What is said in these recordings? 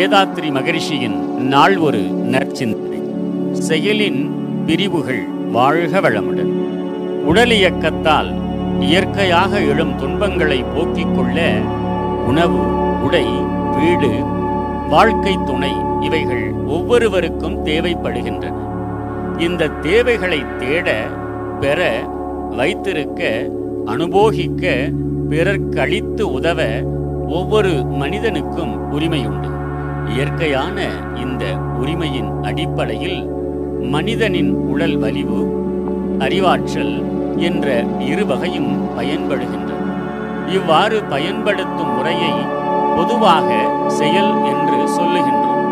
வேதாத்ரி மகரிஷியின் நாள் ஒரு நற்சிந்தனை. செயலின் பிரிவுகள் வாழ்க வளமுடன். உடலியக்கத்தால் இயற்கையாக எழும் துன்பங்களை போக்கிக் கொள்ள உணவு உடை வீடு வாழ்க்கை துணை இவைகள் ஒவ்வொருவருக்கும் தேவைப்படுகின்றன. இந்த தேவைகளை தேட பெற வைத்திருக்க அனுபோகிக்க பிறர்க்கழித்து உதவ ஒவ்வொரு மனிதனுக்கும் உரிமையுண்டு. இயற்கையான இந்த உரிமையின் அடிப்படையில் மனிதனின் உடல் வலிவு அறிவாற்றல் என்ற இரு வகையும் பயன்படுகின்றன. இவ்வாறு பயன்படுத்தும் முறையை பொதுவாக செயல் என்று சொல்லுகின்றோம்.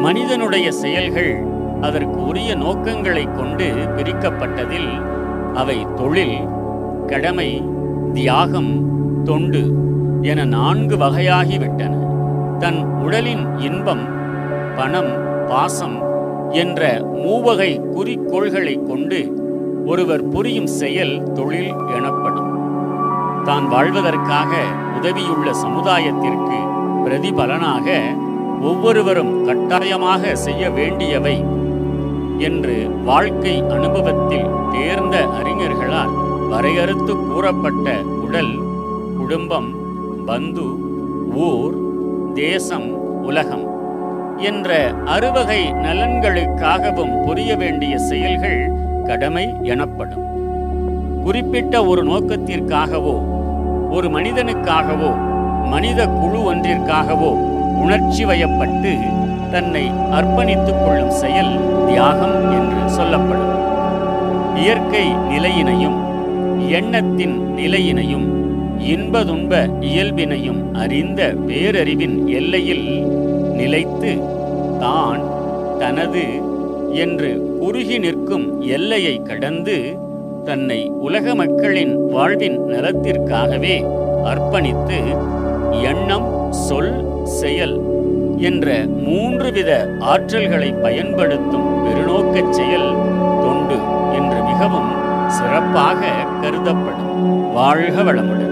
மனிதனுடைய செயல்கள் அதற்கு உரிய நோக்கங்களை கொண்டு பிரிக்கப்பட்டதில் அவை தொழில் கடமை தியாகம் தொண்டு என நான்கு வகையாகிவிட்டன. தன் உடலின் இன்பம் பணம் பாசம் என்ற மூவகை குறிக்கோள்களை கொண்டு ஒருவர் புரியும் செயல் தொழில் எனப்படும். தான் வாழ்வதற்காக உதவியுள்ள சமுதாயத்திற்கு பிரதிபலனாக ஒவ்வொருவரும் கட்டாயமாக செய்ய வேண்டியவை என்று வாழ்க்கை அனுபவத்தில் தேர்ந்த அறிஞர்களால் வரையறுத்து கூறப்பட்ட உடல் குடும்பம் பந்து ஊர் தேசம் உலகம் என்ற அறுவகை நலன்களுக்காகவும் புரிய வேண்டிய செயல்கள் கடமை எனப்படும். குறிப்பிட்ட ஒரு நோக்கத்திற்காகவோ ஒரு மனிதனுக்காகவோ மனித குழு ஒன்றிற்காகவோ உணர்ச்சி வயப்பட்டு தன்னை அர்ப்பணித்துக் கொள்ளும் செயல் தியாகம் என்று சொல்லப்படும். இயற்கை நிலையினையும் எண்ணத்தின் நிலையினையும் இன்பதுன்ப இயல்பினையும் அறிந்த பேரறிவின் எல்லையில் நிலைத்து தான் தனது என்று குறுகி நிற்கும் எல்லையை கடந்து தன்னை உலக மக்களின் வாழ்வின் நலத்திற்காகவே அர்ப்பணித்து எண்ணம் சொல் செயல் என்ற மூன்று வித ஆற்றல்களை பயன்படுத்தும் பெருநோக்கச் செயல் தொண்டு என்று மிகவும் சிறப்பாக கருதப்படும். வாழ்க வளமுடன்.